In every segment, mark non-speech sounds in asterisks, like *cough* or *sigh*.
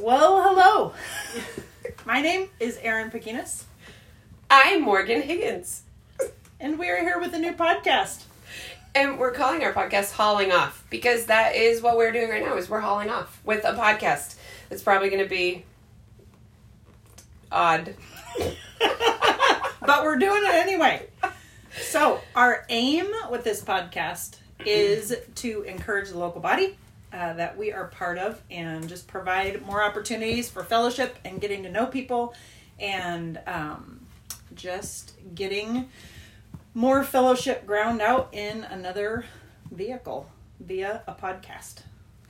Well, hello. *laughs* My name is Erin Pekinas, I'm Morgan Higgins. and we are here with a new podcast. And we're calling our podcast Hauling Off because that is what we're doing right now is we're hauling off with a podcast. It's probably going to be odd. *laughs* But we're doing it anyway. So, our aim with this podcast is to encourage the local body uh, that we are part of and just provide more opportunities for fellowship and getting to know people and um, just getting more fellowship ground out in another vehicle via a podcast.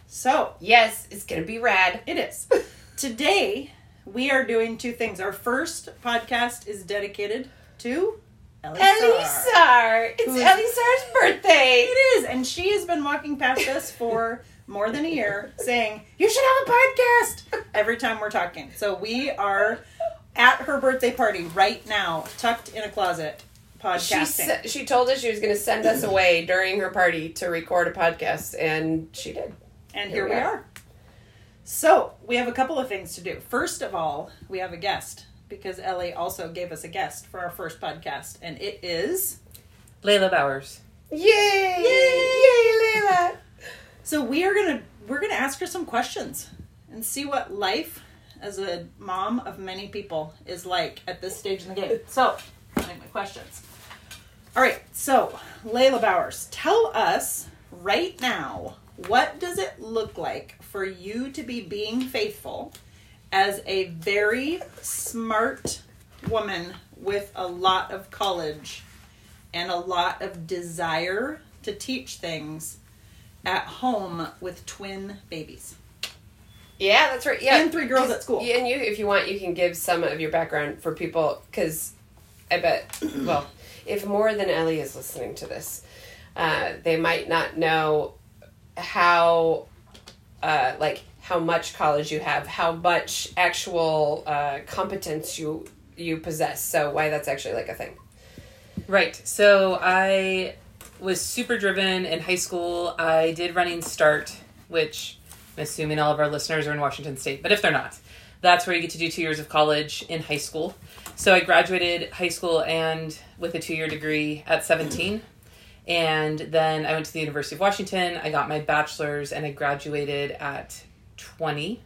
So, Yes, it's going to be rad. it is. *laughs* Today, we are doing two things. Our first podcast is dedicated to. Elisar. It's Elisar's birthday. It is, and she has been walking past us for *laughs* more than a year saying, You should have a podcast every time we're talking. So we are at her birthday party right now, tucked in a closet, She, podcasting. s- she told us she was going to send us away during her party to record a podcast, and she did. and here we are. So we have a couple of things to do. First of all, we have a guest because Ellie also gave us a guest for our first podcast, and it is. Layla Bowers. Yay! Yay, Layla! So we are gonna we're gonna ask her some questions and see what life as a mom of many people is like at this stage in the game. So, my questions. All right, so Layla Bowers, tell us right now what does it look like for you to be being faithful as a very smart woman with a lot of college and a lot of desire to teach things at home with twin babies. Yeah, that's right. Yeah, And three girls at school. Yeah, and you, if you want, you can give some of your background for people because I bet, *clears throat* well, if more than Ellie is listening to this, uh, they might not know how, uh, like how much college you have, how much actual uh, competence you you possess. So why that's actually like a thing. Right. So I was super driven in high school. I did running start, which I'm assuming all of our listeners are in Washington State, but if they're not, that's where you get to do two years of college in high school. So I graduated high school and with a two year degree at 17. And then I went to the University of Washington. I got my bachelor's and I graduated at 20.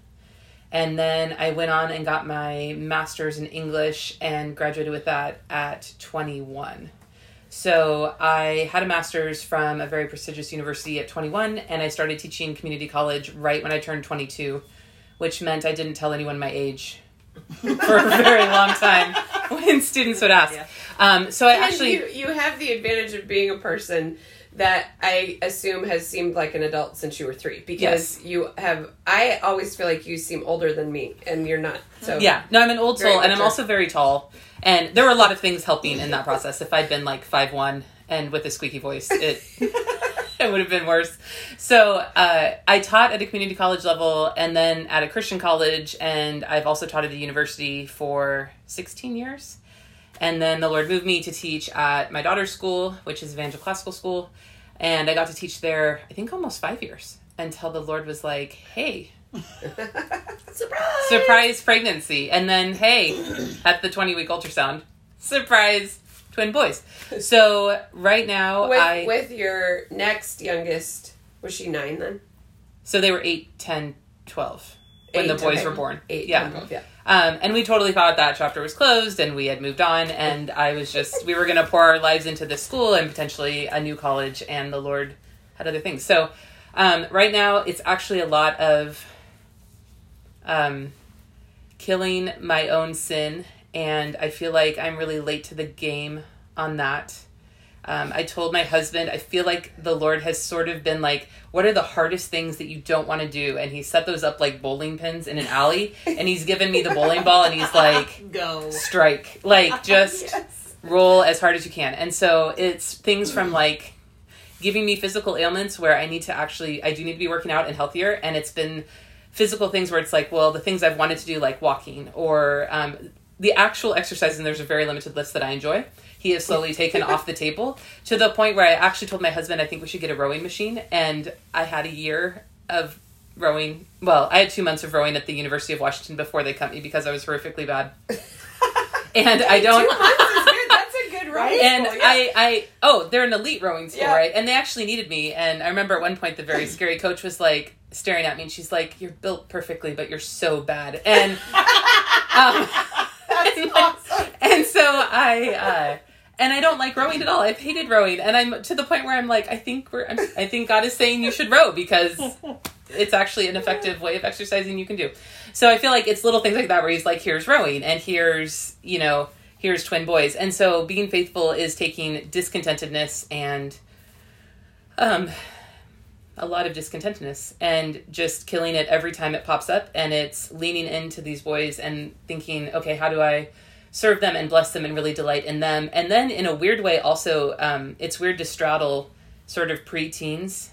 And then I went on and got my master's in English and graduated with that at 21. So I had a master's from a very prestigious university at 21, and I started teaching community college right when I turned 22, which meant I didn't tell anyone my age *laughs* for a very long time when students would ask. Yeah. Um, so I And actually. you you have the advantage of being a person that I assume has seemed like an adult since you were three because you have. I always feel like you seem older than me, and you're not. So Yeah, no, I'm an old soul, and I'm also very tall. And there were a lot of things helping in that process. If I'd been like five one and with a squeaky voice, it *laughs* it would have been worse. So uh, I taught at a community college level, and then at a Christian college, and I've also taught at a university for 16 years. And then the Lord moved me to teach at my daughter's school, which is Evangel Classical School, and I got to teach there. I think almost five years until the Lord was like, "Hey." *laughs* surprise. surprise pregnancy and then hey at the 20 week ultrasound surprise twin boys so right now With i with your next youngest, was she nine then? so they were 8 10 12 when Eight, the boys okay. were born Eight, yeah 10, 12, yeah. um, and we totally thought that chapter was closed and we had moved on and i was just we were going to pour our lives into this school and potentially a new college and the lord had other things so um, right now it's actually a lot of um, killing my own sin and i feel like i'm really late to the game on that um, i told my husband i feel like the lord has sort of been like what are the hardest things that you don't want to do and he set those up like bowling pins in an alley and he's given me the bowling ball and he's like *laughs* Go. strike like *laughs* just Yes. roll as hard as you can and so it's things from like giving me physical ailments where i need to actually i do need to be working out and healthier and it's been physical things where it's like well the things i've wanted to do like walking or um, the actual exercises and there's a very limited list that i enjoy he has slowly *laughs* taken off the table to the point where i actually told my husband i think we should get a rowing machine and i had a year of rowing. Well, I had two months of rowing at the University of Washington before they cut me because I was horrifically bad. *laughs* and I don't. Two months is good. *laughs* That's a good rowing and yeah. I, I, oh, they're an elite rowing school, Yeah. right? And they actually needed me. And I remember at one point the very scary coach was like staring at me, and she's like, "You're built perfectly, but you're so bad." And *laughs* um, *laughs* That's *laughs* and, awesome. and so I, uh, and I don't like rowing at all. I've hated rowing, and I'm to the point where I'm like, I think we're, I'm, I think God is saying you should row because it's actually an effective way of exercising you can do. So I feel like it's little things like that where he's like, here's rowing, and here's you know, here's twin boys, and so being faithful is taking discontentedness and, um. A lot of discontentedness and just killing it every time it pops up, and it's leaning into these boys and thinking, okay, how do I serve them and bless them and really delight in them. And then in a weird way, also, um, it's weird to straddle sort of preteens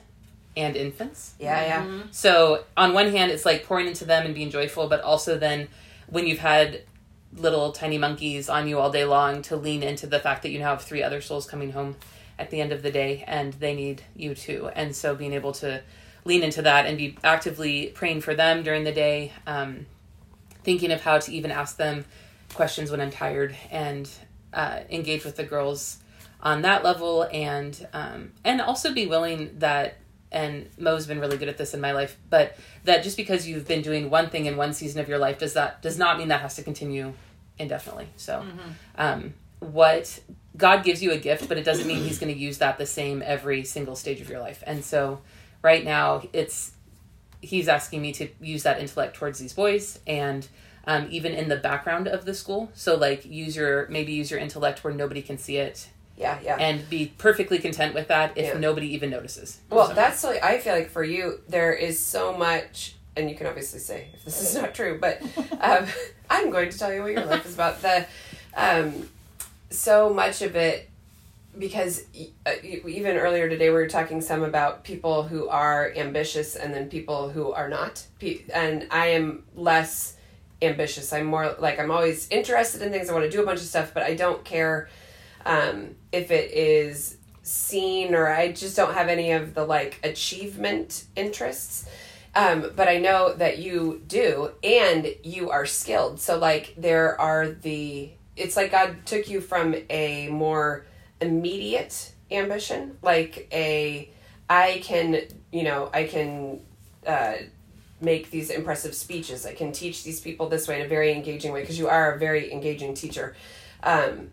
and infants. Yeah, yeah. So on one hand, it's like pouring into them and being joyful, but also then when you've had little tiny monkeys on you all day long to lean into the fact that you now have three other souls coming home at the end of the day and they need you too. And so being able to lean into that and be actively praying for them during the day, um, thinking of how to even ask them questions when I'm tired and uh, engage with the girls on that level and um, and also be willing that and Mo's been really good at this in my life, but that just because you've been doing one thing in one season of your life does that does not mean that has to continue indefinitely. So, um, what God gives you a gift, but it doesn't mean He's going to use that the same every single stage of your life. And so, right now, it's He's asking me to use that intellect towards these boys and. Um, even in the background of the school, so like use your maybe use your intellect where nobody can see it, Yeah, yeah. and be perfectly content with that if Yeah. nobody even notices. Well, So- that's like I feel like for you there is so much, and you can obviously say if this is not true, but um, *laughs* I'm going to tell you what your life is about. The um, so much of it because uh, even earlier today we were talking some about people who are ambitious and then people who are not. And I am less ambitious. I'm more like I'm always interested in things. I want to do a bunch of stuff, but I don't care um, if it is seen or I just don't have any of the like achievement interests. Um, but I know that you do, and you are skilled. So like there are the. It's like God took you from a more immediate ambition, like a I can you know I can uh, make these impressive speeches. I can teach these people this way in a very engaging way because you are a very engaging teacher. Um,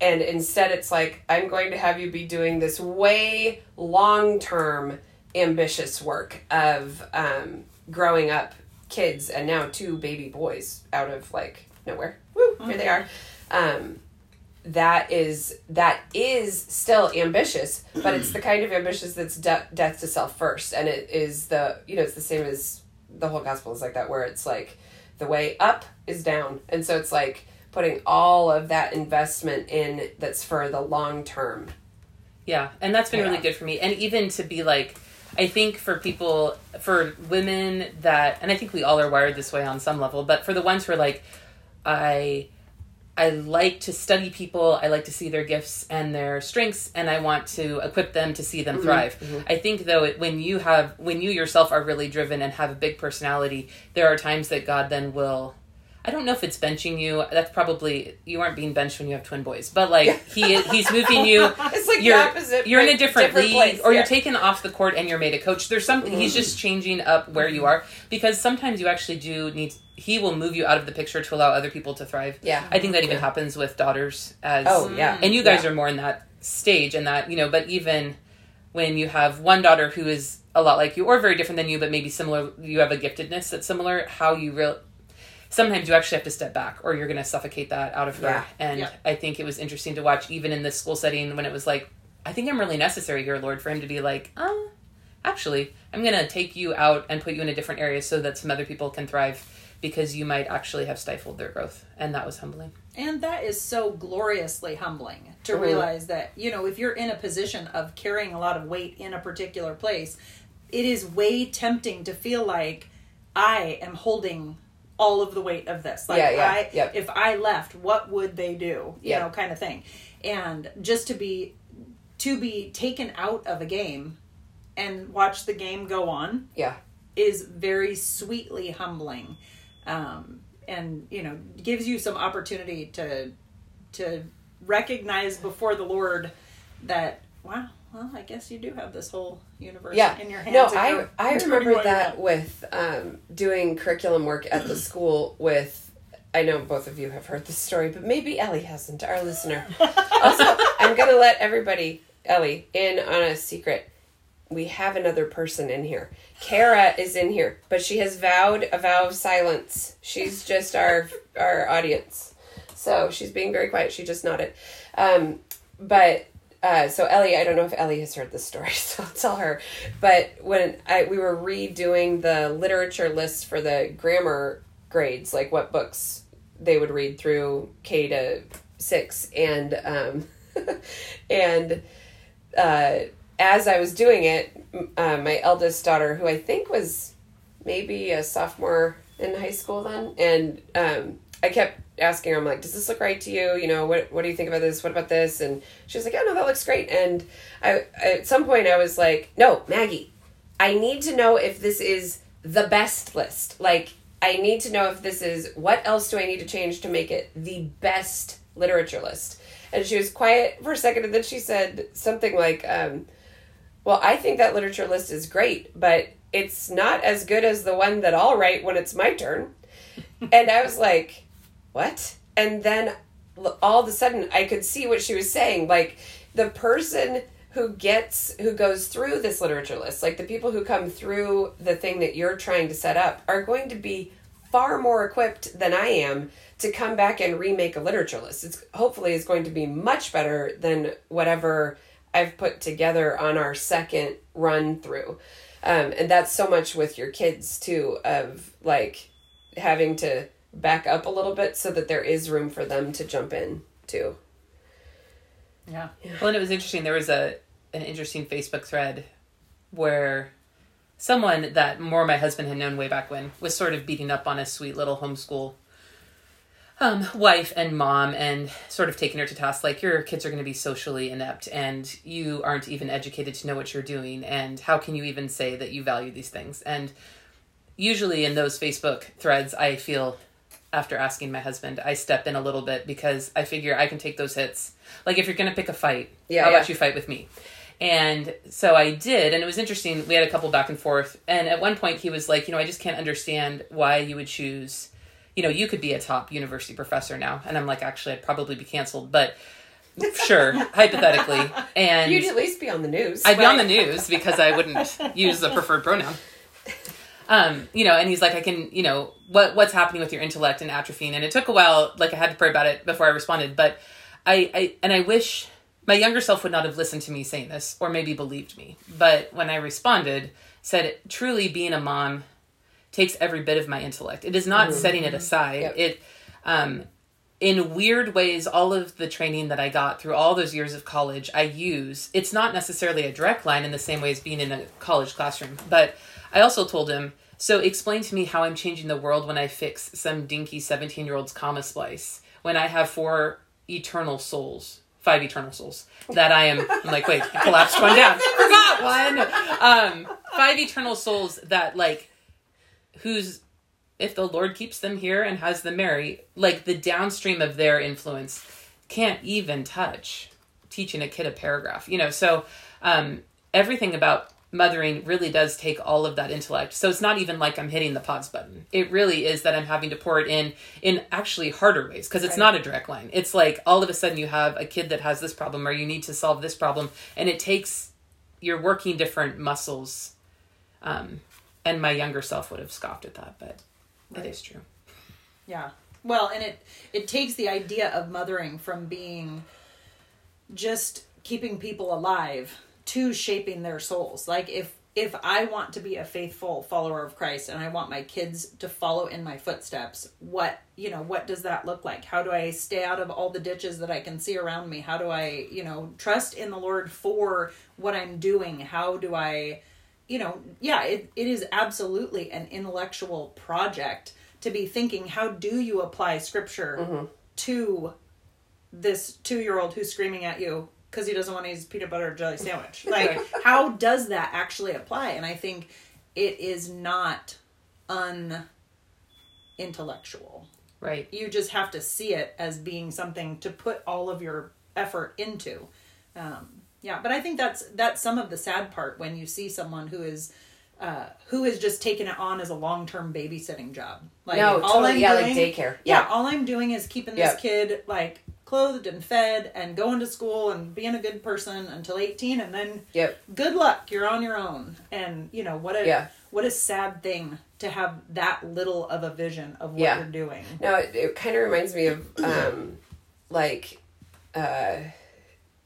and instead, it's like, I'm going to have you be doing this way long term ambitious work of um, growing up kids and now two baby boys out of like nowhere. Woo, here they are. Um, that is that is still ambitious, but it's the kind of ambitious that's de- death to self first, and it is the you know it's the same as the whole gospel is like that, where it's like the way up is down, and so it's like putting all of that investment in that's for the long term. Yeah, and that's been Yeah. really good for me. And even to be like, I think for people, for women that, and I think we all are wired this way on some level, but for the ones who are like, I, I like to study people. I like to see their gifts and their strengths, and I want to equip them to see them mm-hmm. thrive. Mm-hmm. I think though, it, when you have, when you yourself are really driven and have a big personality, there are times that God then will. I don't know if it's benching you. That's probably you aren't being benched when you have twin boys, but like *laughs* he he's moving you It's like you're, the opposite. You're in a different, league, place. or Yeah. you're taken off the court and you're made a coach. There's something. He's mm-hmm. just changing up where you are because sometimes you actually do need. He will move you out of the picture to allow other people to thrive. Yeah. I think that even happens with daughters as. Oh yeah, And you guys Yeah. are more in that stage and that you know, but even when you have one daughter who is a lot like you or very different than you, but maybe similar, you have a giftedness that's similar. How you real. Sometimes you actually have to step back, or you're going to suffocate that out of her. Yeah. And Yeah. I think it was interesting to watch, even in this school setting, when it was like, I think I'm really necessary here, Lord, for him to be like, uh, actually, I'm going to take you out and put you in a different area so that some other people can thrive because you might actually have stifled their growth. And that was humbling. And that is so gloriously humbling to Mhm. realize that, you know, if you're in a position of carrying a lot of weight in a particular place, it is way tempting to feel like I am holding all of the weight of this. Like Yeah, yeah, I yep. if I left, what would they do? You Yeah. know, kind of thing. And just to be to be taken out of a game and watch the game go on yeah, is very sweetly humbling um, and you know gives you some opportunity to to recognize before the lord that wow well i guess you do have this whole universe yeah. in your hands no i i remember that with um, doing curriculum work at the school with i know both of you have heard this story but maybe ellie hasn't our listener. *laughs* Also i'm gonna let everybody ellie in on a secret we have another person in here. Kara is in here but she has vowed a vow of silence. She's just our our audience. So she's being very quiet. She just nodded. Um, but uh, so Ellie, I don't know if Ellie has heard this story, *laughs* so I'll tell her. But when I we were redoing the literature list for the grammar grades, like what books they would read through K to six, and um, *laughs* and uh, as I was doing it, uh, my eldest daughter, who I think was maybe a sophomore in high school then, and um, I kept asking her, I'm like, does this look right to you? You know, what what do you think about this? What about this? And she was like, yeah, no, that looks great. And I at some point I was like, no, Maggie, I need to know if this is the best list. Like, I need to know if this is what else do I need to change to make it the best literature list. And she was quiet for a second, and then she said something like, um, "Well, I think that literature list is great, but it's not as good as the one that I'll write when it's my turn." *laughs* and I was like, "What?" And then all of a sudden, I could see what she was saying. Like the person who gets who goes through this literature list, like the people who come through the thing that you're trying to set up, are going to be far more equipped than I am to come back and remake a literature list. It's hopefully is going to be much better than whatever I've put together on our second run through. Um, and that's so much with your kids too of like having to back up a little bit so that there is room for them to jump in too. yeah Well, and it was interesting. There was a an interesting Facebook thread where someone that more my husband had known way back when was sort of beating up on a sweet little homeschool um, wife and mom and sort of taking her to task like your kids are going to be socially inept and you aren't even educated to know what you're doing and how can you even say that you value these things and usually in those facebook threads i feel after asking my husband i step in a little bit because i figure i can take those hits like if you're going to pick a fight Yeah, how yeah. about you fight with me and so I did, and it was interesting. We had a couple back and forth, and at one point he was like, "You know, I just can't understand why you would choose. You know, you could be a top university professor now." And I'm like, "Actually, I'd probably be canceled, but sure, *laughs* hypothetically." And You'd at least be on the news. I'd be on the news because I wouldn't use the preferred pronoun. Um, you know, and he's like, I can, you know, what what's happening with your intellect and atrophying, and it took a while. Like I had to pray about it before I responded, but I, I and I wish my younger self would not have listened to me saying this, or maybe believed me. But when I responded, said, truly being a mom takes every bit of my intellect. It is not setting it aside. Yep. It, um, in weird ways, all of the training that I got through all those years of college, I use. It's not necessarily a direct line in the same way as being in a college classroom, but I also told him, so explain to me how I'm changing the world when I fix some dinky 17 year old's comma splice, when I have four eternal souls, five eternal souls that I am. I'm like, wait, I collapsed one down. *laughs* Forgot one. Um, five eternal souls that, like, whose if the Lord keeps them here and has them marry, like the downstream of their influence can't even touch teaching a kid a paragraph, you know. So um, everything about mothering really does take all of that intellect. So it's not even like I'm hitting the pause button. It really is that I'm having to pour it in in actually harder ways because it's Right. not a direct line. It's like all of a sudden you have a kid that has this problem or you need to solve this problem, and it takes you're working different muscles. Um, and my younger self would have scoffed at that, but Right. it is true. Yeah. Well, and it it takes the idea of mothering from being just keeping people alive to shaping their souls. Like if if I want to be a faithful follower of Christ and I want my kids to follow in my footsteps, what, you know, what does that look like? How do I stay out of all the ditches that I can see around me? How do I, you know, trust in the Lord for what I'm doing? How do I you know, yeah, it, it is absolutely an intellectual project to be thinking how do you apply scripture to this two year old who's screaming at you because he doesn't want to eat his peanut butter jelly sandwich. *laughs* Like, how does that actually apply? And I think it is not unintellectual. Right. You just have to see it as being something to put all of your effort into. Um, yeah, but I think that's that's some of the sad part when you see someone who is uh, who has just taken it on as a long term babysitting job. Like No, totally, yeah, like daycare. Yeah. Yeah. all I'm doing is keeping this kid like clothed and fed and going to school and being a good person until 18 and then Yep. good luck you're on your own and you know what a Yeah. what a sad thing to have that little of a vision of what you're doing No, it, it kind of reminds me of um, like, uh,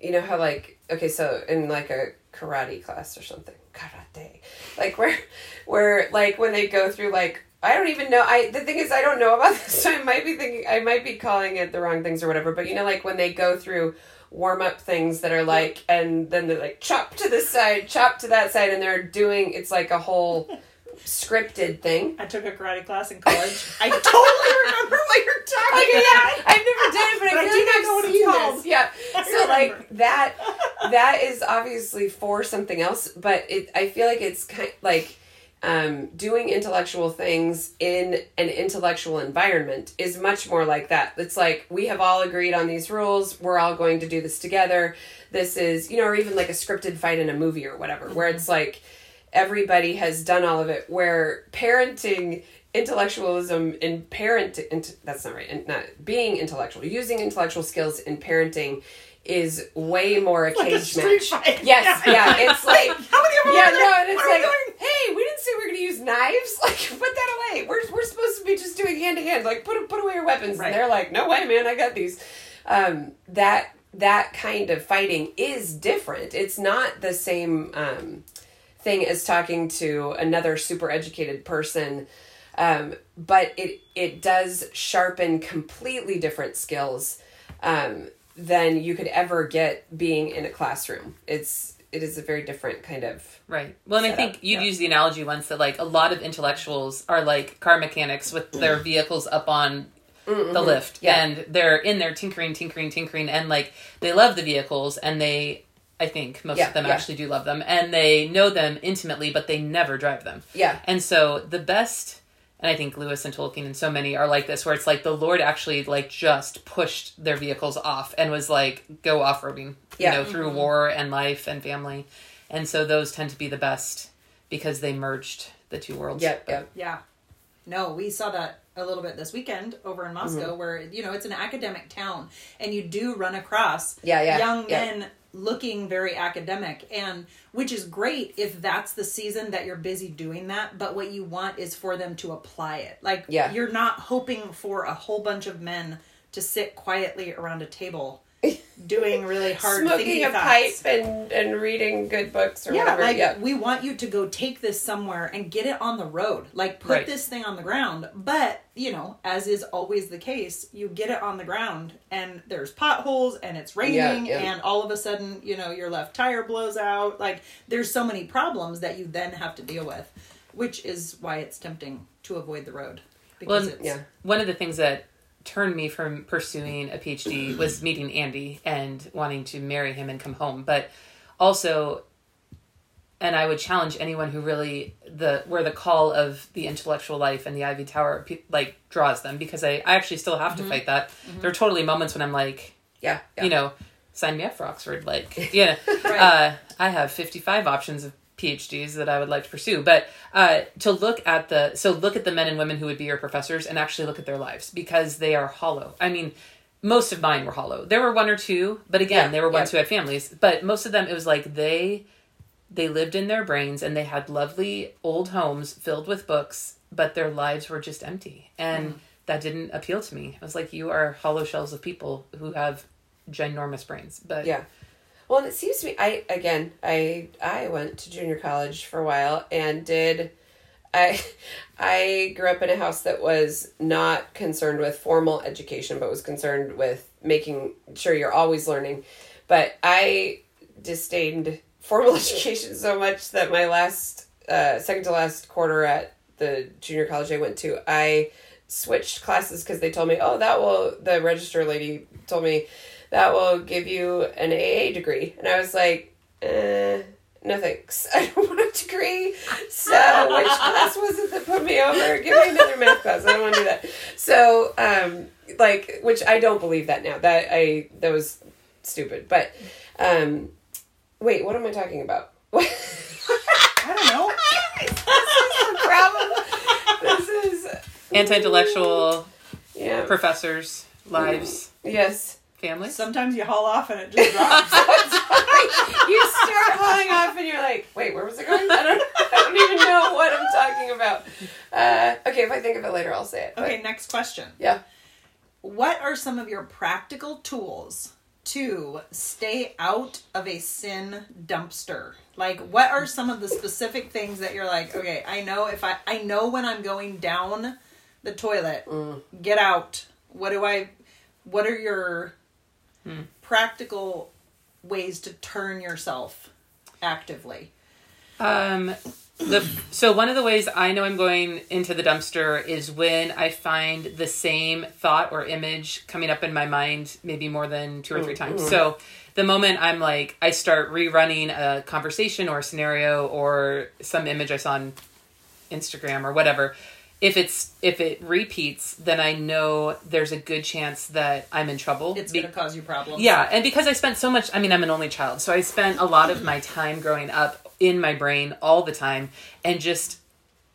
you know how like okay, so in like a karate class or something, karate, like where, where like when they go through like I don't even know. I the thing is I don't know about *laughs* this. So I might be thinking I might be calling it the wrong things or whatever. But you know, like when they go through warm up things that are like, and then they're like chop to this side, chop to that side, and they're doing it's like a whole *laughs* scripted thing. I took a karate class in college. I totally *laughs* remember what you're talking Okay, about. yeah, I've never done it, but, But I I do like know what it's called. this. Yeah, *laughs* I so remember. like that, *laughs* that is obviously for something else, but it. I feel like it's kind like um, doing intellectual things in an intellectual environment is much more like that. It's like we have all agreed on these rules. We're all going to do this together. This is you know, or even like a scripted fight in a movie or whatever, where it's like everybody has done all of it where parenting intellectualism in parent int, that's not right and not being intellectual using intellectual skills in parenting is way more a Like a cage street match. fight. *laughs* yes *laughs* yeah it's like How many of them yeah are no and it's like hey we didn't say we are going to use knives *laughs* like put that away. We're, we're supposed to be just doing hand to hand like put put away your weapons. Right. and they're like no way man i got these. Um that that kind of fighting is different. It's not the same um thing as talking to another super educated person um, but it it does sharpen completely different skills um, than you could ever get being in a classroom it's it is a very different kind of Right. Well, and I think you'd yeah. use the analogy once that like a lot of intellectuals are like car mechanics with their vehicles up on the lift Mm-hmm. Yeah. and they're in there tinkering, tinkering, tinkering and like they love the vehicles and they I think most Yeah, of them yeah. actually do love them and they know them intimately but they never drive them. yeah And so the best and I think Lewis and Tolkien and so many are like this where it's like the Lord actually like just pushed their vehicles off and was like go off-roading, Yeah. you know, through war and life and family. And so those tend to be the best because they merged the two worlds. Yeah. But- yep Yeah. No, we saw that a little bit this weekend over in Moscow Mm-hmm. where, you know, it's an academic town and you do run across Yeah, yeah, young yeah. men looking very academic and which is great if that's the season that you're busy doing that, but what you want is for them to apply it. Like Yeah. you're not hoping for a whole bunch of men to sit quietly around a table doing really *laughs* hard smoking a thoughts. pipe and and reading good books or Yeah, whatever like yeah we want you to go take this somewhere and get it on the road. Like put Right. this thing on the ground. But, you know, as is always the case, you get it on the ground and there's potholes and it's raining Yeah, yeah. and all of a sudden, you know, your left tire blows out. Like there's so many problems that you then have to deal with, which is why it's tempting to avoid the road. Because Well, it's yeah One of the things that turned me from pursuing a PhD was *clears throat* meeting Andy and wanting to marry him and come home. But also and I would challenge anyone who really the where the call of the intellectual life and the Ivy Tower like draws them because I, I actually still have to fight that. There are totally moments when I'm like, yeah, yeah. you know, sign me up for Oxford. Like, *laughs* yeah, uh, I have 55 options of PhDs that I would like to pursue. But uh, to look at the, so look at the men and women who would be your professors and actually look at their lives because they are hollow. I mean, most of mine were hollow. There were one or two, but again, Yeah, they were ones yeah. who had families. But most of them, it was like they, they lived in their brains and they had lovely old homes filled with books, but their lives were just empty. And that didn't appeal to me. I was like, you are hollow shells of people who have ginormous brains. But Yeah. Well, and it seems to me I again, I I went to junior college for a while and did I *laughs* I grew up in a house that was not concerned with formal education but was concerned with making sure you're always learning. But I disdained formal *laughs* education so much that my last uh second to last quarter at the junior college I went to, I switched classes because they told me, oh, that will, the register lady told me, that will give you an AA degree. And I was like, eh, no thanks. *laughs* I don't want a degree. So which class was it that put me over? Give me another math class. I don't want to do that. So um, like, which I don't believe that now. That I that was stupid. But um, wait, what am I talking about? *laughs* I don't know. *laughs* this is the problem. This is Anti-intellectual yeah. professors, lives, Yes. Families. Sometimes you haul off and it just drops. *laughs* *laughs* you start hauling off and you're like, wait, where was it going? I don't, I don't even know what I'm talking about. Uh, okay, if I think of it later, I'll say it. But okay, next question. yeah. What are some of your practical tools to stay out of a sin dumpster? Like what are some of the specific things that you're like, okay, I know if I I know when I'm going down the toilet, get out. What do I what are your practical ways to turn yourself actively? Um, the so one of the ways I know I'm going into the dumpster is when I find the same thought or image coming up in my mind, maybe more than two or three times. So the moment I'm like, I start rerunning a conversation or a scenario or some image I saw on Instagram or whatever. If it's if it repeats, then I know there's a good chance that I'm in trouble. It's Be- going to cause you problems. yeah, and because I spent so much, I mean, I'm an only child, so I spent a lot of my time growing up in my brain all the time and just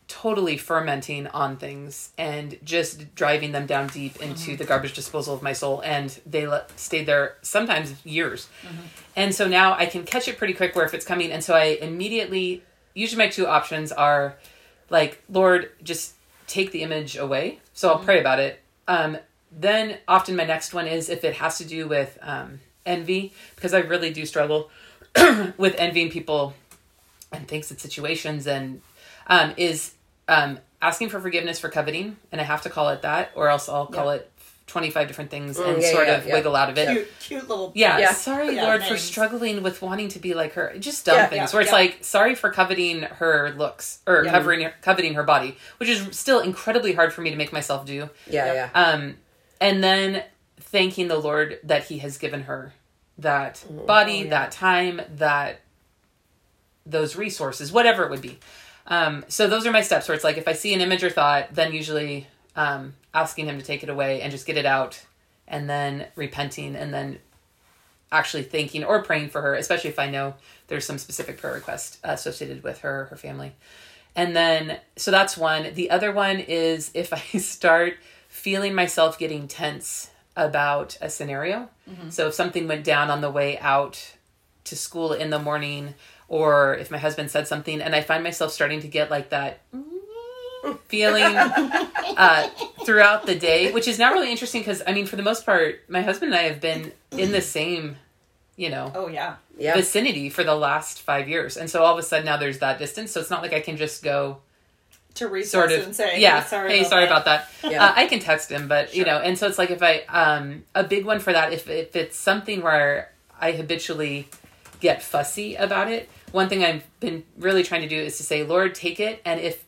totally fermenting on things and just driving them down deep into mm-hmm. the garbage disposal of my soul. And they let, stayed there sometimes years. Mm-hmm. And so now I can catch it pretty quick where if it's coming. And so I immediately, usually my two options are like, Lord, just take the image away. So I'll pray about it. Um, then often my next one is if it has to do with um, envy, because I really do struggle *clears throat* with envying people and things and situations, and um, is um, asking for forgiveness for coveting, and I have to call it that, or else I'll call Yeah. it twenty five different things Mm, and yeah, sort yeah, of yeah. wiggle out of it. Cute, cute little. Yeah, Yeah. sorry, Yeah, Lord, for struggling with wanting to be like her. Just dumb Yeah, things yeah, where it's yeah. like, sorry for coveting her looks or Yeah. covering coveting her body, which is still incredibly hard for me to make myself do. Yeah, yeah. Um, and then thanking the Lord that He has given her that body, Oh, yeah. that time, that those resources, whatever it would be. Um, so those are my steps where it's like if I see an image or thought, then usually um, asking Him to take it away and just get it out, and then repenting, and then actually thanking or praying for her, especially if I know there's some specific prayer request associated with her, her family. And then, so that's one. The other one is if I *laughs* start feeling myself getting tense about a scenario. Mm-hmm. So if something went down on the way out to school in the morning, or if my husband said something, and I find myself starting to get like that feeling uh, throughout the day, which is now really interesting because, I mean, for the most part, my husband and I have been in the same, you know, Oh yeah. Yeah. vicinity for the last five years. And so all of a sudden now there's that distance. So it's not like I can just go To recess sort of and say, yeah, hey, sorry, hey, about sorry that. about that. Yeah. Uh, I can text him, but you know, and so it's like if I um a big one for that if if it's something where I habitually get fussy about it, one thing I've been really trying to do is to say, Lord, take it, and if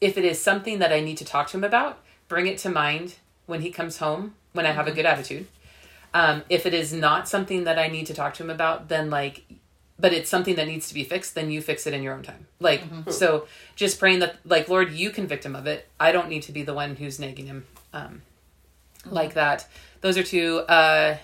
if it is something that I need to talk to him about, bring it to mind when he comes home when I have Mm-hmm. a good attitude. Um, if it is not something that I need to talk to him about, then like, but it's something that needs to be fixed, then you fix it in your own time. Like, so just praying that, like, Lord, you convict him of it. I don't need to be the one who's nagging him um, like that. Those are two. Uh,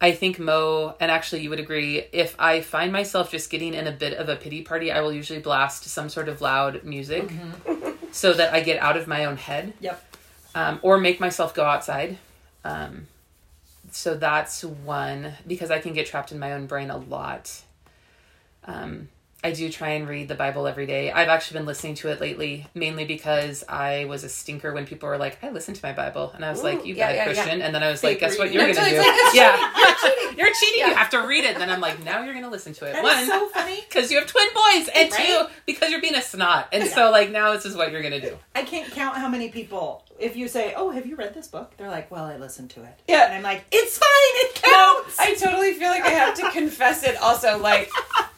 I think Mo, and actually you would agree, if I find myself just getting in a bit of a pity party, I will usually blast some sort of loud music *laughs* so that I get out of my own head Yep. um, or make myself go outside. Um, so that's one because I can get trapped in my own brain a lot. Um, I do try and read the Bible every day. I've actually been listening to it lately, mainly because I was a stinker when people were like, "I listen to my Bible," and I was like, "You yeah, bad yeah, yeah. Christian," and then I was like, "Guess what you're gonna do?" like, yeah, you're cheating. Yeah. You have to read it. And then I'm like, "Now you're gonna listen to it." That One, so funny. because you have twin boys, and Right? two, because you're being a snot. And so, like, now this is what you're gonna do. I can't count how many people, if you say, "Oh, have you read this book?" They're like, "Well, I listened to it." Yeah. and I'm like, "It's fine. It No, counts." I totally feel like I have to confess it. Also, like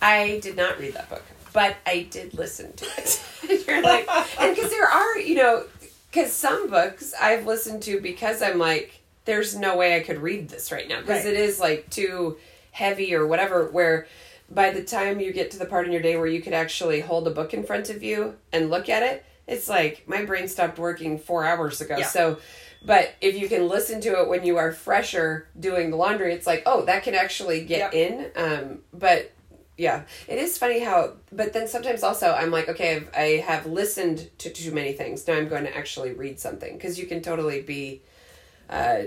I did not read that book, but I did listen to it. *laughs* You're like, and because there are, you know, because some books I've listened to because I'm like, there's no way I could read this right now because Right. it is like too heavy or whatever. Where, by the time you get to the part in your day where you could actually hold a book in front of you and look at it, it's like my brain stopped working four hours ago. Yeah. So, but if you can listen to it when you are fresher doing the laundry, it's like, oh, that can actually get in. Um, but yeah, it is funny how, but then sometimes also I'm like, okay, I've, I have listened to too many things. Now I'm going to actually read something because you can totally be uh,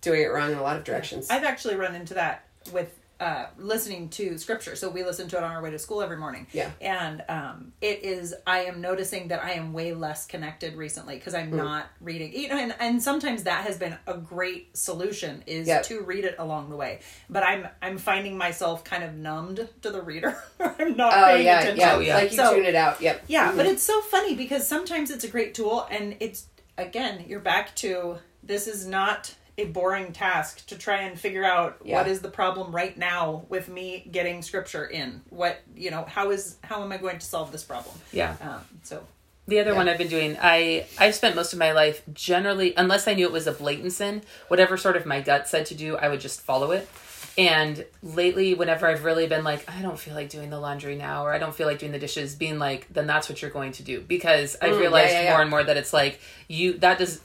doing it wrong in a lot of directions. I've actually run into that with uh, listening to scripture. So we listen to it on our way to school every morning. Yeah. And um, it is, I am noticing that I am way less connected recently because. I'm not reading. You know, and, and sometimes that has been a great solution is Yep. to read it along the way. But I'm I'm finding myself kind of numbed to the reader. *laughs* I'm not oh paying yeah, attention. yeah, Oh, yeah. like you So- tune it out. Yep. Yeah, Mhm. but it's so funny because sometimes it's a great tool, and it's again, you're back to this is not a boring task to try and figure out Yeah. what is the problem right now with me getting scripture in. What you know, how is how am I going to solve this problem? Yeah. Um, so The other one I've been doing, I I've spent most of my life generally, unless I knew it was a blatant sin, whatever sort of my gut said to do, I would just follow it. And lately, whenever I've really been like, I don't feel like doing the laundry now, or I don't feel like doing the dishes, being like, then that's what you're going to do. Because I've Mm, yeah, realized yeah, yeah. more and more that it's like you that does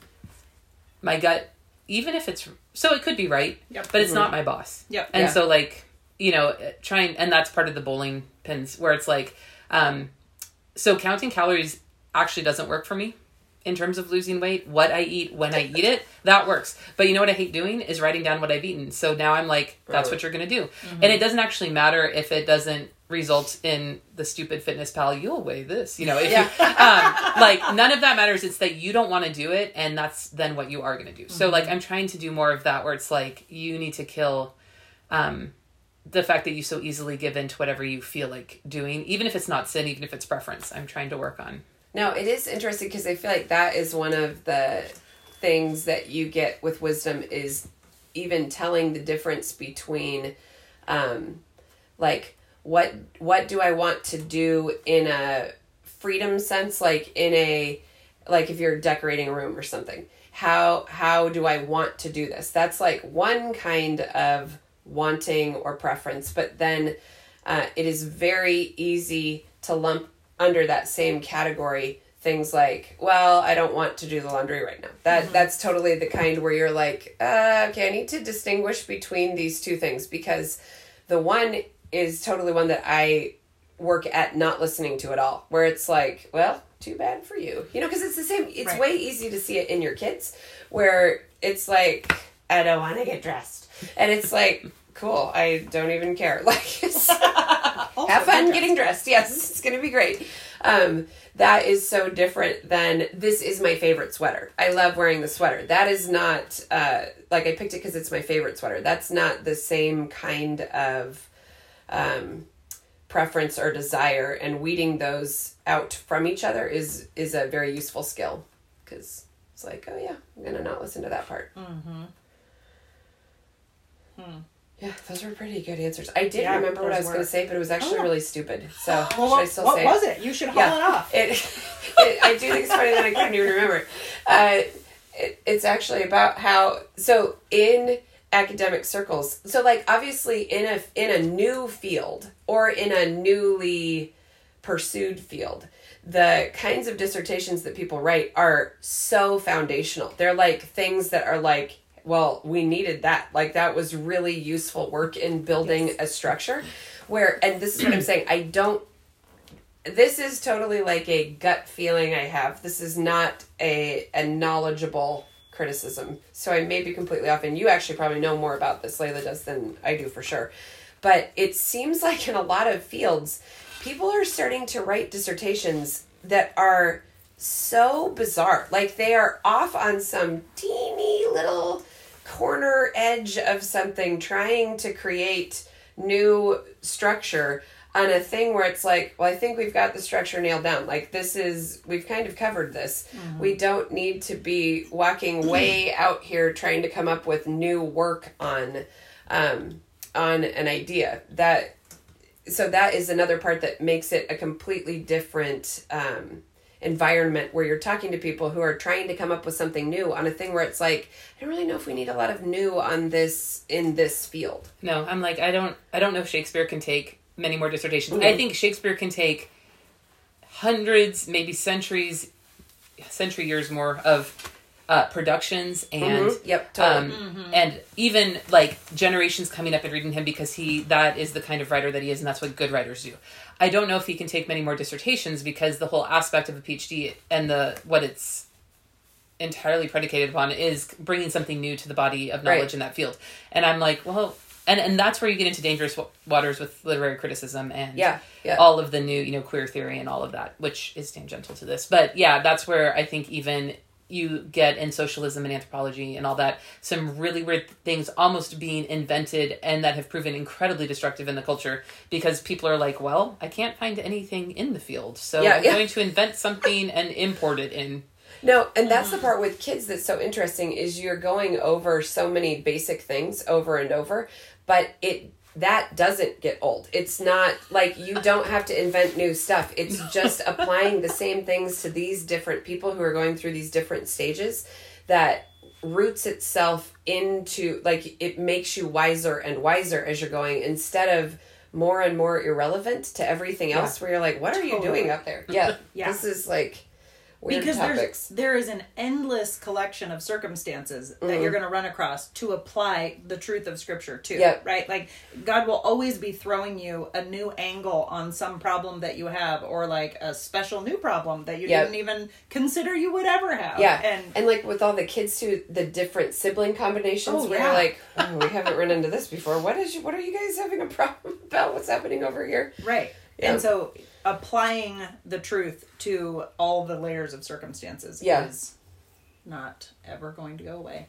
my gut, even if it's so, it could be right, Yep. but it's not mm-hmm. my boss. Yep. And Yeah. so, like, you know, uh, trying, and that's part of the bowling pins where it's like, um, so counting calories actually doesn't work for me in terms of losing weight. What I eat when I eat it, *laughs* that works. But you know what I hate doing is writing down what I've eaten. So now I'm like, that's what you're going to do. Mm-hmm. And it doesn't actually matter if it doesn't result in the stupid fitness pal, you'll weigh this, you know, if you, um, like none of that matters. It's that you don't want to do it. And that's then what you are going to do. So like, I'm trying to do more of that where it's like, you need to kill, um, the fact that you so easily give in to whatever you feel like doing, even if it's not sin, even if it's preference, I'm trying to work on. No, it is interesting because I feel like that is one of the things that you get with wisdom is even telling the difference between um like what what do I want to do in a freedom sense? Like in a like if you're decorating a room or something. How how do I want to do this? That's like one kind of wanting or preference but then uh, it is very easy to lump under that same category things like well i don't want to do the laundry right now. That that's totally the kind where you're like uh, okay i need to distinguish between these two things because the one is totally one that i work at not listening to at all where it's like well too bad for you you know because it's the same it's Right. way easy to see it in your kids where it's like i don't want to get dressed and it's like cool i don't even care *laughs* like *laughs* have fun getting dressed. Yes, it's going to be great. Um, that is so different than this is my favorite sweater. I love wearing the sweater. That is not uh, like I picked it because it's my favorite sweater. That's not the same kind of um, preference or desire. And weeding those out from each other is is a very useful skill because it's like, oh yeah, I'm gonna not listen to that part. Mm-hmm. Yeah, those were pretty good answers. I did Yeah, remember what I was gonna say, but it was actually Oh, really stupid. So *gasps* well, should I still what say was it? it? You should haul Yeah. it off. It, *laughs* it, I do think it's funny that I couldn't even remember. Uh, it. It's actually about how so in academic circles. So like obviously in a in a new field or in a newly pursued field, the kinds of dissertations that people write are so foundational. They're like things that are like well, we needed that. Like that was really useful work in building a structure. Where and this is what I'm *clears throat* saying. I don't this is totally like a gut feeling I have. This is not a a knowledgeable criticism. So I may be completely off and you actually probably know more about this, Layla does than I do for sure. But it seems *laughs* like in a lot of fields, people are starting to write dissertations that are so bizarre. Like they are off on some teeny little corner edge of something trying to create new structure on a thing where it's like, well, I think we've got the structure nailed down. Like this is we've kind of covered this. We don't need to be walking *clears throat* way out here trying to come up with new work on um on an idea. That so that is another part that makes it a completely different um environment where you're talking to people who are trying to come up with something new on a thing where it's like I don't really know if we need a lot of new on this in this field. No, I'm like I don't I don't know if Shakespeare can take many more dissertations. I think Shakespeare can take hundreds, maybe centuries, century years more of uh, productions and Mhm. Yep, totally. um, and even like generations coming up and reading him because he that is the kind of writer that he is and that's what good writers do i don't know if he can take many more dissertations because the whole aspect of a phd and the what it's entirely predicated upon is bringing something new to the body of knowledge Right. in that field and i'm like well and and that's where you get into dangerous waters with literary criticism and Yeah, yeah. all of the new you know queer theory and all of that which is tangential to this. But yeah that's where i think even you get in socialism and anthropology and all that some really weird things almost being invented and that have proven incredibly destructive in the culture because people are like well i can't find anything in the field. So Yeah, i'm yeah. going to invent something and import it in. No, and that's the mm-hmm. part with kids that's so interesting is you're going over so many basic things over and over, but it that doesn't get old. It's not like you don't have to invent new stuff. It's *laughs* just applying the same things to these different people who are going through these different stages that roots itself into like it makes you wiser and wiser as you're going instead of more and more irrelevant to everything else where you're like what are you doing up there yeah *laughs* Yeah. this is like weird because topics there's there is an endless collection of circumstances that mm-hmm. you're going to run across to apply the truth of scripture to Yep. right like god will always be throwing you a new angle on some problem that you have or like a special new problem that you Yep. didn't even consider you would ever have Yeah, and and like with all the kids too, the different sibling combinations. Oh, where yeah. you're like, oh, we haven't run into this before. What is? You, what are you guys having a problem *laughs* about? What's happening over here? right Yeah. and so applying the truth to all the layers of circumstances Yeah. is not ever going to go away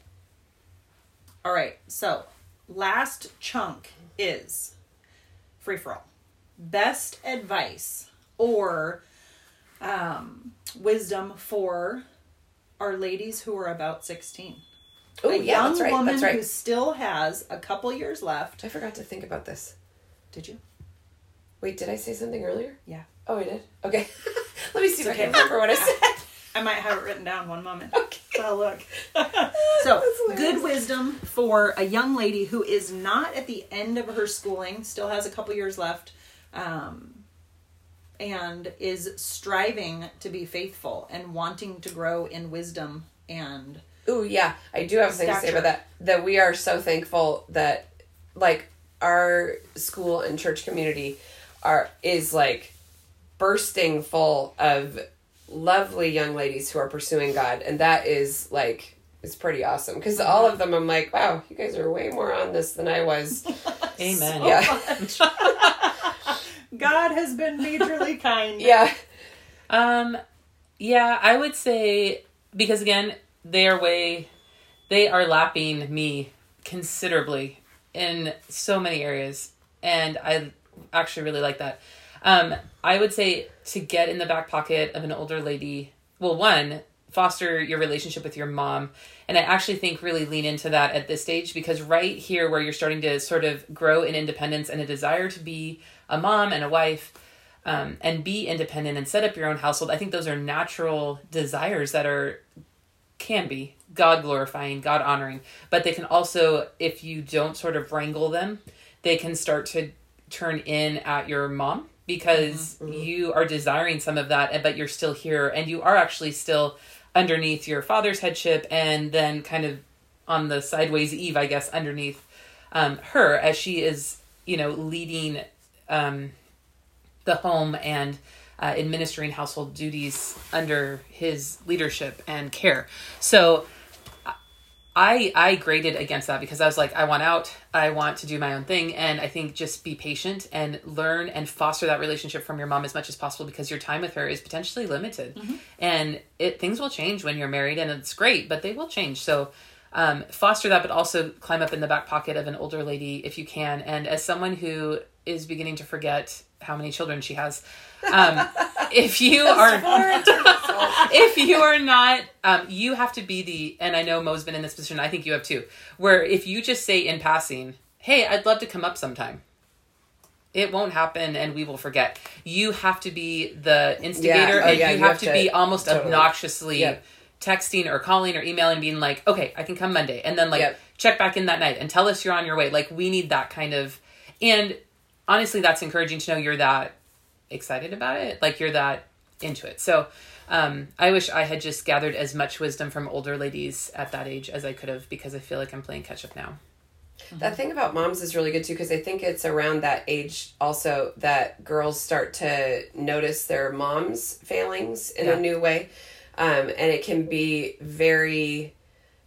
all right so last chunk is free for all best advice or um, wisdom for our ladies who are about 16 Oh a yeah, young that's right. woman That's who still has a couple years left I forgot to think about this. did you Wait, did I say something earlier? yeah Oh, I did. Okay, *laughs* let me see if I can remember what I said. *laughs* I might have it written down one moment. *laughs* Okay. Oh, look. so, good wisdom for a young lady who is not at the end of her schooling, still has a couple years left, um, and is striving to be faithful and wanting to grow in wisdom and Ooh, yeah, I do have something to say about that. That we are so thankful that, like, our school and church community are is like bursting full of lovely young ladies who are pursuing God, and that is like it's pretty awesome because all of them I'm like, wow, you guys are way more on this than I was. *laughs* amen yeah, *laughs* God has been majorly *laughs* kind. yeah, Um, yeah, I would say because again, they are way, they are lapping me considerably in so many areas, and I actually really like that. Um, I would say to get in the back pocket of an older lady. Well, one, foster your relationship with your mom, and I actually think really lean into that at this stage because right here, where you're starting to sort of grow in independence and a desire to be a mom and a wife um, and be independent and set up your own household. I think those are natural desires that are can be God glorifying, God honoring, but they can also, if you don't sort of wrangle them, they can start to turn in at your mom because you are desiring some of that, but you're still here and you are actually still underneath your father's headship and then kind of on the sideways eve, I guess, underneath um, her as she is, you know, leading um, the home and uh, administering household duties under his leadership and care. So I I graded against that because I was like I want out, I want to do my own thing and I think just be patient and learn and foster that relationship from your mom as much as possible because your time with her is potentially limited. And it things will change when you're married and it's great, but they will change. So um, foster that, but also climb up in the back pocket of an older lady if you can. And as someone who is beginning to forget how many children she has, um, *laughs* if you are *laughs* if you are not, um, you have to be the. And I know Mo's been in this position. I think you have too. Where if you just say in passing, "Hey, I'd love to come up sometime," it won't happen, and we will forget. You have to be the instigator, Oh, and yeah, you, you have, have to, to- be almost totally. obnoxiously texting or calling or emailing, being like, "Okay, I can come Monday," and then like check back in that night and tell us you're on your way. Like we need that kind of and honestly, that's encouraging to know you're that excited about it. Like you're that into it. So um, I wish I had just gathered as much wisdom from older ladies at that age as I could have because I feel like I'm playing catch up now. That thing about moms is really good too because I think it's around that age also that girls start to notice their mom's failings in Yeah. a new way. Um, and it can be very,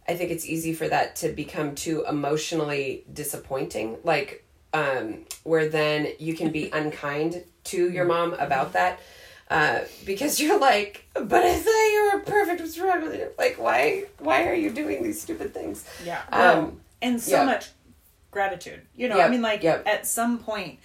I think it's easy for that to become too emotionally disappointing. Like, um, where then you can be *laughs* unkind to your mom about that. Uh, because you're like, but I thought you were perfect. What's wrong with you? Like, why? Why are you doing these stupid things? Yeah. Um, Well, and so yeah. much gratitude. You know, Yep, I mean, like yep. at some point,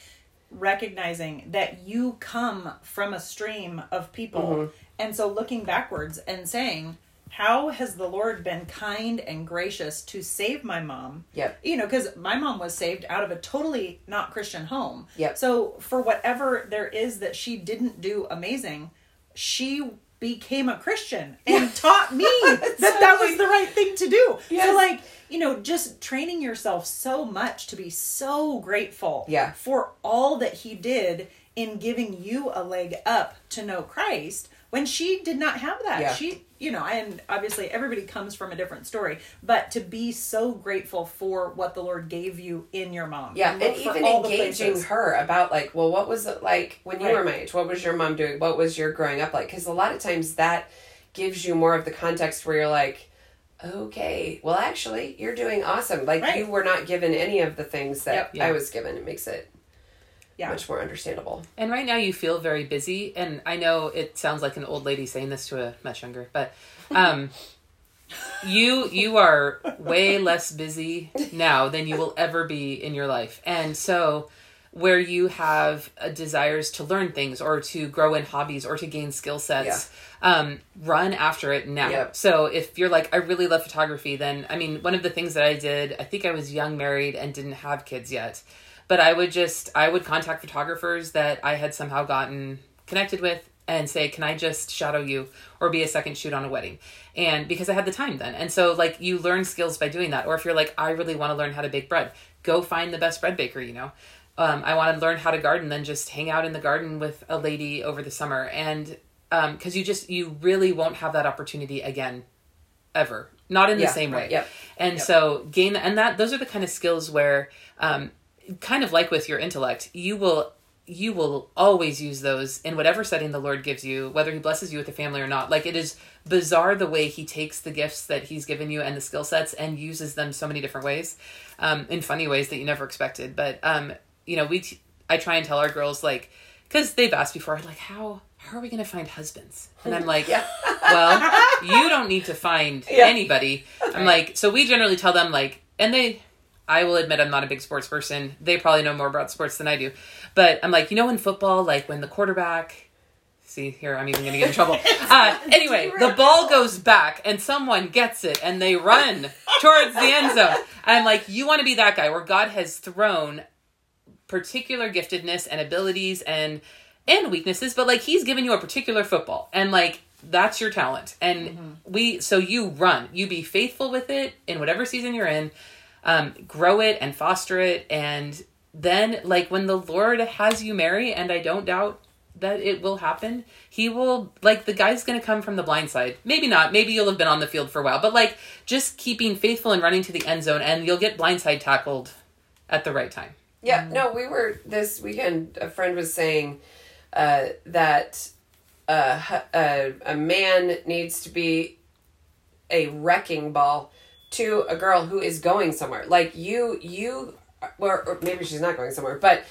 recognizing that you come from a stream of people. Mm-hmm. And so looking backwards and saying, how has the Lord been kind and gracious to save my mom? Yep. You know, because my mom was saved out of a totally not Christian home. Yep. So for whatever there is that she didn't do amazing, she became a Christian and taught me *laughs* that that was the right thing to do. Yes. So like, you know, just training yourself so much to be so grateful Yeah. for all that he did in giving you a leg up to know Christ when she did not have that. Yeah. She, you know, and obviously everybody comes from a different story, but to be so grateful for what the Lord gave you in your mom. Yeah, and for even engaging her about like, well, what was it like when you Right. were my age? What was your mom doing? What was your growing up like? Because a lot of times that gives you more of the context where you're like, okay, well, actually, you're doing awesome. Like Right. you were not given any of the things that Yep. Yeah. I was given. It makes it Yeah. much more understandable. And right now you feel very busy, and I know it sounds like an old lady saying this to a much younger, but um, *laughs* you you are way less busy now than you will ever be in your life, and so where you have uh, desires to learn things or to grow in hobbies or to gain skill sets um, run after it now Yep. so if you're like i really love photography then i mean one of the things that i did i think i was young married and didn't have kids yet but i would just i would contact photographers that i had somehow gotten connected with and say can i just shadow you or be a second shoot on a wedding? And because i had the time then. And so like you learn skills by doing that. Or if you're like i really want to learn how to bake bread go find the best bread baker you know? Um, i want to learn how to garden then just hang out in the garden with a lady over the summer. And because you just you really won't have that opportunity again ever. Not in the Yeah, same right, way. yep, and so gain and that those are the kind of skills where um, kind of like with your intellect you will you will always use those in whatever setting the lord gives you whether he blesses you with a family or not. Like it is bizarre the way he takes the gifts that he's given you and the skill sets and uses them so many different ways um, in funny ways that you never expected. But um, you know we t- i try and tell our girls like because they've asked before like how how are we going to find husbands? And i'm like *laughs* Yeah. well you don't need to find *laughs* Yeah. anybody. I'm like so we generally tell them like and they i will admit i'm not a big sports person. They probably know more about sports than i do. But i'm like you know in football like when the quarterback see here i'm even going to get in trouble. *laughs* Uh, anyway the ball goes back and someone gets it and they run towards the end zone. I'm like you want to be that guy where god has thrown particular giftedness and abilities and and weaknesses but like he's given you a particular football and like that's your talent. And we so you run. You be faithful with it in whatever season you're in um, grow it and foster it. And then like when the lord has you marry and i don't doubt that it will happen he will like the guy's gonna come from the blind side. Maybe not. Maybe you'll have been on the field for a while. But like just keeping faithful and running to the end zone and you'll get blindside tackled at the right time. Yeah, no, we were this weekend. A friend was saying uh, that uh, hu- uh, a man needs to be a wrecking ball to a girl who is going somewhere. Like you, you, or, or maybe she's not going somewhere, but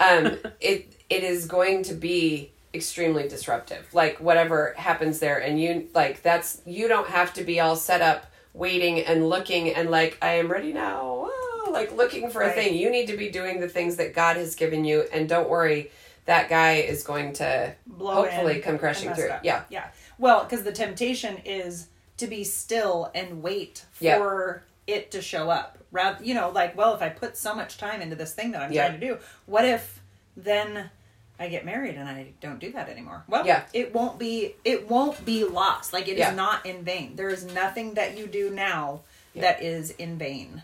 um, *laughs* it it is going to be extremely disruptive. Like whatever happens there, and you like that's you don't have to be all set up waiting and looking and like I am ready now. ah, Like looking for a thing. You need to be doing the things that God has given you, and don't worry, that guy is going to Blow hopefully come crashing through. up. Yeah, Yeah. Well, because the temptation is to be still and wait for it to show up. Rather, you know, like, well, if I put so much time into this thing that I'm Yeah. trying to do, what if then I get married and I don't do that anymore? Well, Yeah. it won't be it won't be lost. Like it is Yeah. not in vain. There is nothing that you do now Yeah. that is in vain.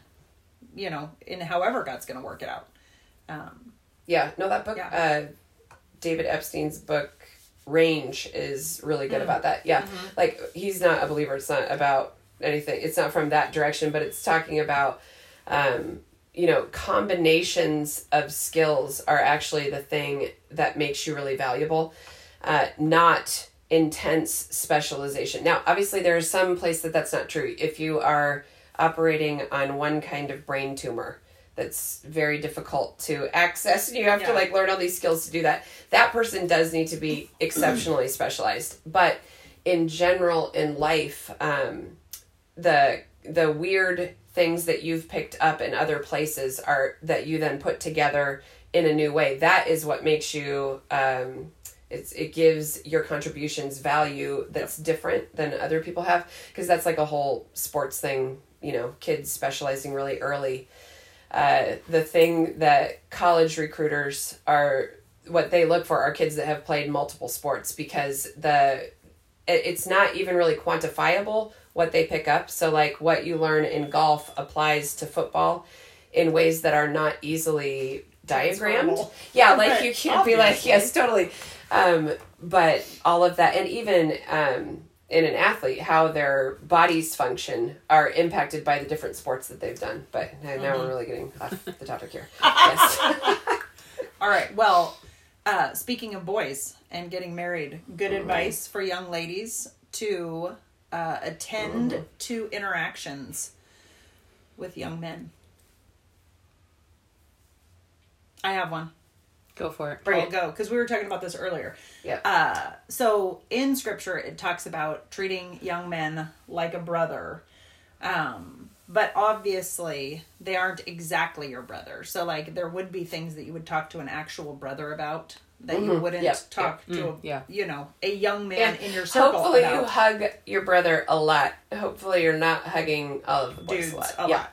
You know, in however God's going to work it out. Um, Yeah, no, that book, Yeah. uh, David Epstein's book, Range, is really good about that. Yeah, like he's not a believer. It's not about anything. It's not from that direction, but it's talking about, um, you know, combinations of skills are actually the thing that makes you really valuable, uh, not intense specialization. Now, obviously, there is some place that that's not true. If you are operating on one kind of brain tumor, that's very difficult to access and you have to like learn all these skills to do that. That person does need to be *clears throat* exceptionally specialized but in general in life um, the the weird things that you've picked up in other places are that you then put together in a new way. That is what makes you um, it's it gives your contributions value that's different than other people have because that's like a whole sports thing you know kids specializing really early uh, the thing that college recruiters are what they look for are kids that have played multiple sports because the it, it's not even really quantifiable what they pick up. So like what you learn in golf applies to football in ways that are not easily diagrammed. Yeah like *laughs* you can't be like yes totally. Um, but all of that and even um, in an athlete how their bodies function are impacted by the different sports that they've done but now now we're really getting off *laughs* the topic here yes *laughs* All right. Well, uh, speaking of boys and getting married, good advice for young ladies to uh, attend to interactions with young men. I have one. Go for it. Bring I'll it. go because we were talking about this earlier. Yeah. Uh, so in scripture, it talks about treating young men like a brother. Um, but obviously, they aren't exactly your brother. So, like, there would be things that you would talk to an actual brother about that you wouldn't Mm-hmm. Yeah, talk to, a, yeah. you know, a young man And in your circle hopefully about. you hug your brother a lot hopefully you're not hugging all of the boys Dudes a lot a yeah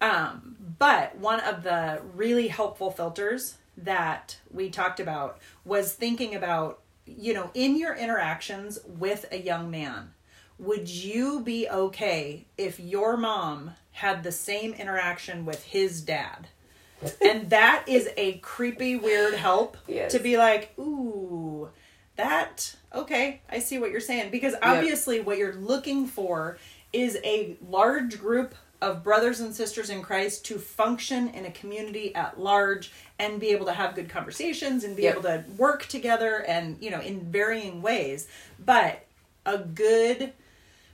lot. Um, but one of the really helpful filters that we talked about was thinking about, you know, in your interactions with a young man, would you be okay if your mom had the same interaction with his dad? *laughs* and that is a creepy, weird help Yes. to be like, ooh, that, okay, I see what you're saying. Because obviously, what you're looking for is a large group of brothers and sisters in Christ to function in a community at large and be able to have good conversations and be Yep. able to work together and, you know, in varying ways. But a good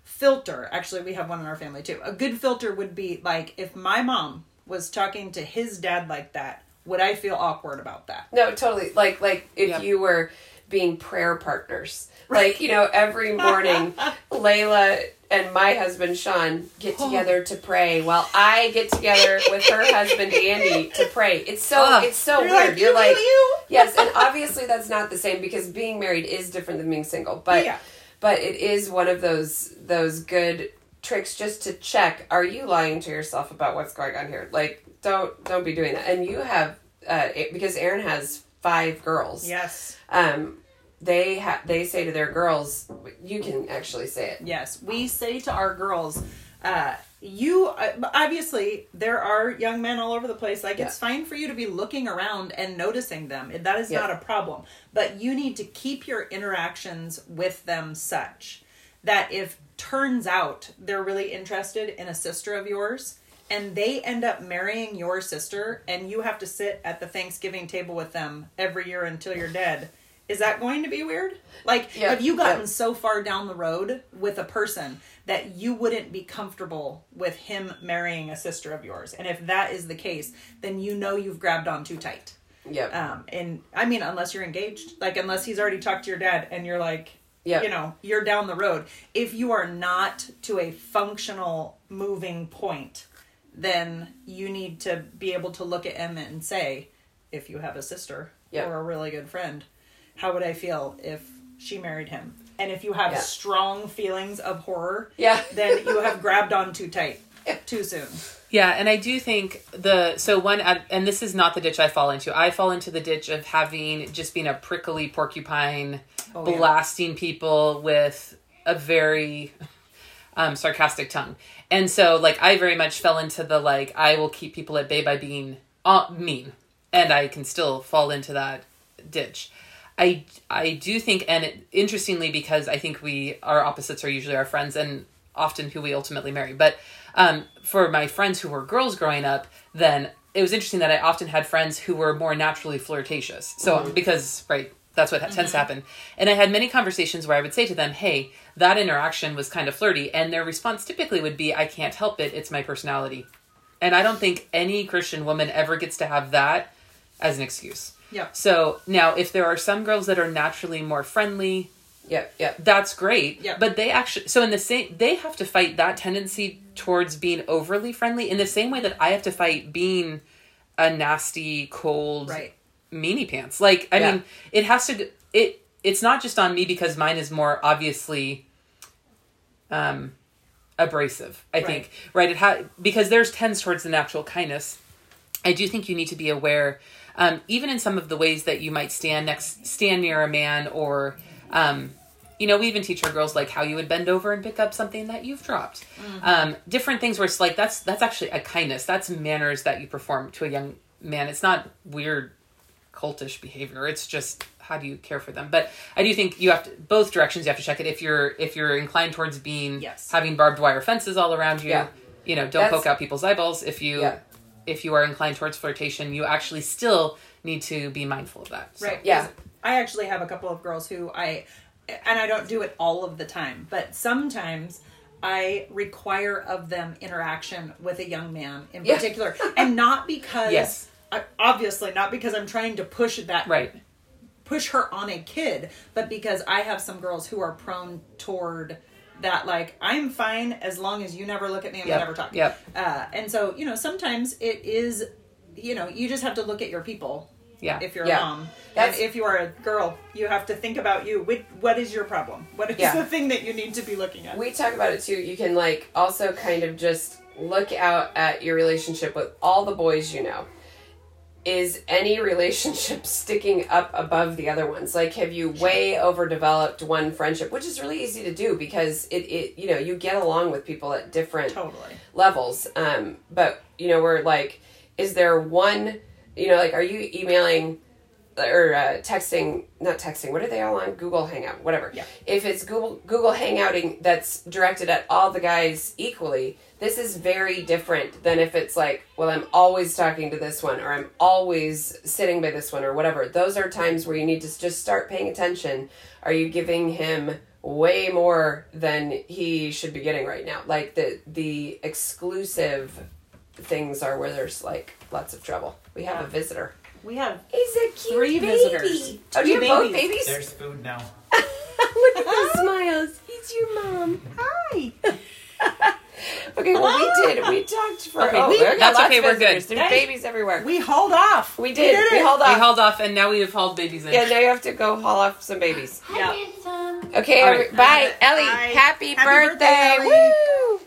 filter actually we have one in our family too a good filter would be like if my mom was talking to his dad like that would i feel awkward about that no totally like like if Yeah. you were being prayer partners like you know every morning *laughs* layla and my husband sean get together to pray. While i get together *laughs* with her husband andy to pray. It's so Ugh. it's so You're weird. Like, you're like you, you." *laughs* yes and obviously that's not the same because being married is different than being single but Yeah. but it is one of those those good tricks just to check are you lying to yourself about what's going on here? Like don't don't be doing that. And you have uh because aaron has five girls. Yes. Um they ha- they say to their girls you can actually say it. Yes we say to our girls uh you uh, obviously there are young men all over the place. Like it's fine for you to be looking around and noticing them. That is Yeah. not a problem. But you need to keep your interactions with them such that if turns out they're really interested in a sister of yours and they end up marrying your sister and you have to sit at the Thanksgiving table with them every year until you're dead is that going to be weird like Yeah. have you gotten Yeah. so far down the road with a person that you wouldn't be comfortable with him marrying a sister of yours and if that is the case then you know you've grabbed on too tight Yeah. um and i mean unless you're engaged like unless he's already talked to your dad and you're like Yep. you know you're down the road if you are not to a functional moving point then you need to be able to look at him and say if you have a sister Yep. or a really good friend how would i feel if she married him and if you have Yeah. strong feelings of horror yeah *laughs* then you have *laughs* grabbed on too tight too soon Yeah, and I do think the so one and this is not the ditch I fall into. I fall into the ditch of having just being a prickly porcupine, Oh, yeah. blasting people with a very um, sarcastic tongue, and so like I very much fell into the like I will keep people at bay by being uh, mean. and I can still fall into that ditch. I I do think, and it, interestingly, because I think we our opposites are usually our friends, and often who we ultimately marry. But um, for my friends who were girls growing up, then it was interesting that I often had friends who were more naturally flirtatious. So because right, that's what tends to happen. And I had many conversations where I would say to them, "Hey, that interaction was kind of flirty," and their response typically would be, "I can't help it; it's my personality." And I don't think any Christian woman ever gets to have that as an excuse. Yeah. So now, if there are some girls that are naturally more friendly, Yep, yep. that's great. Yeah. But they actually, so in the same, they have to fight that tendency towards being overly friendly in the same way that I have to fight being a nasty, cold, Right. meanie pants. Like, I Yeah. mean, it has to, it, it's not just on me because mine is more obviously, um, abrasive. I Right. think, right? It ha- because there's tends towards the natural kindness. I do think you need to be aware, um, even in some of the ways that you might stand next, stand near a man, or, um, you know, we even teach our girls like how you would bend over and pick up something that you've dropped. Um, different things where it's like that's that's actually a kindness. That's manners that you perform to a young man. It's not weird, cultish behavior. It's just how do you care for them. But I do think you have to both directions. You have to check it. If you're if you're inclined towards being Yes. having barbed wire fences all around you, Yeah. you know, don't That's- poke out people's eyeballs. If you Yeah. If you are inclined towards flirtation, you actually still need to be mindful of that. So- Right. Yeah. I actually have a couple of girls who I, and I don't do it all of the time, but sometimes I require of them interaction with a young man in Yeah. particular, and not *laughs* because, Yes. I, obviously not because I'm trying to push that Right. push her on a kid, but because I have some girls who are prone toward that, like, I'm fine as long as you never look at me and Yep. we never talk. Yep. Uh, and so, you know, sometimes it is, you know, you just have to look at your people Yeah. if you're Yeah. a mom. That's- and if you are a girl, you have to think about you. What is your problem? What is Yeah. the thing that you need to be looking at? We talk about it too. You can like also kind of just look out at your relationship with all the boys you know. Is any relationship *laughs* sticking up above the other ones? Like, have you way overdeveloped one friendship, which is really easy to do because it, it you know you get along with people at different totally. levels. Um, but you know, we're like, is there one? You know, like, are you emailing or uh, texting? Not texting. What are they all on? Google Hangout, whatever. Yeah. If it's Google Google Hangouting that's directed at all the guys equally, this is very different than if it's like, well, I'm always talking to this one, or I'm always sitting by this one, or whatever. Those are times where you need to just start paying attention. Are you giving him way more than he should be getting right now? Like the the exclusive things are where there's like lots of trouble. We have Yeah. a visitor. We have He's a cute Three baby. visitors. Oh, do you Two have both babies. babies? There's food now. *laughs* Look at the *laughs* smiles. He's your mom. hi. *laughs* Okay, well we did. We *laughs* talked for. Okay, oh, we- we that's okay, we're good. There's Hey. babies everywhere. We hauled off. We did. We, it. hauled off. We hauled off, and now we have hauled babies in. yeah, now you have to go haul off some babies. Yeah. Okay, All every- right. bye, Bye. Ellie. Bye. Happy, Happy birthday! birthday, Ellie. Woo!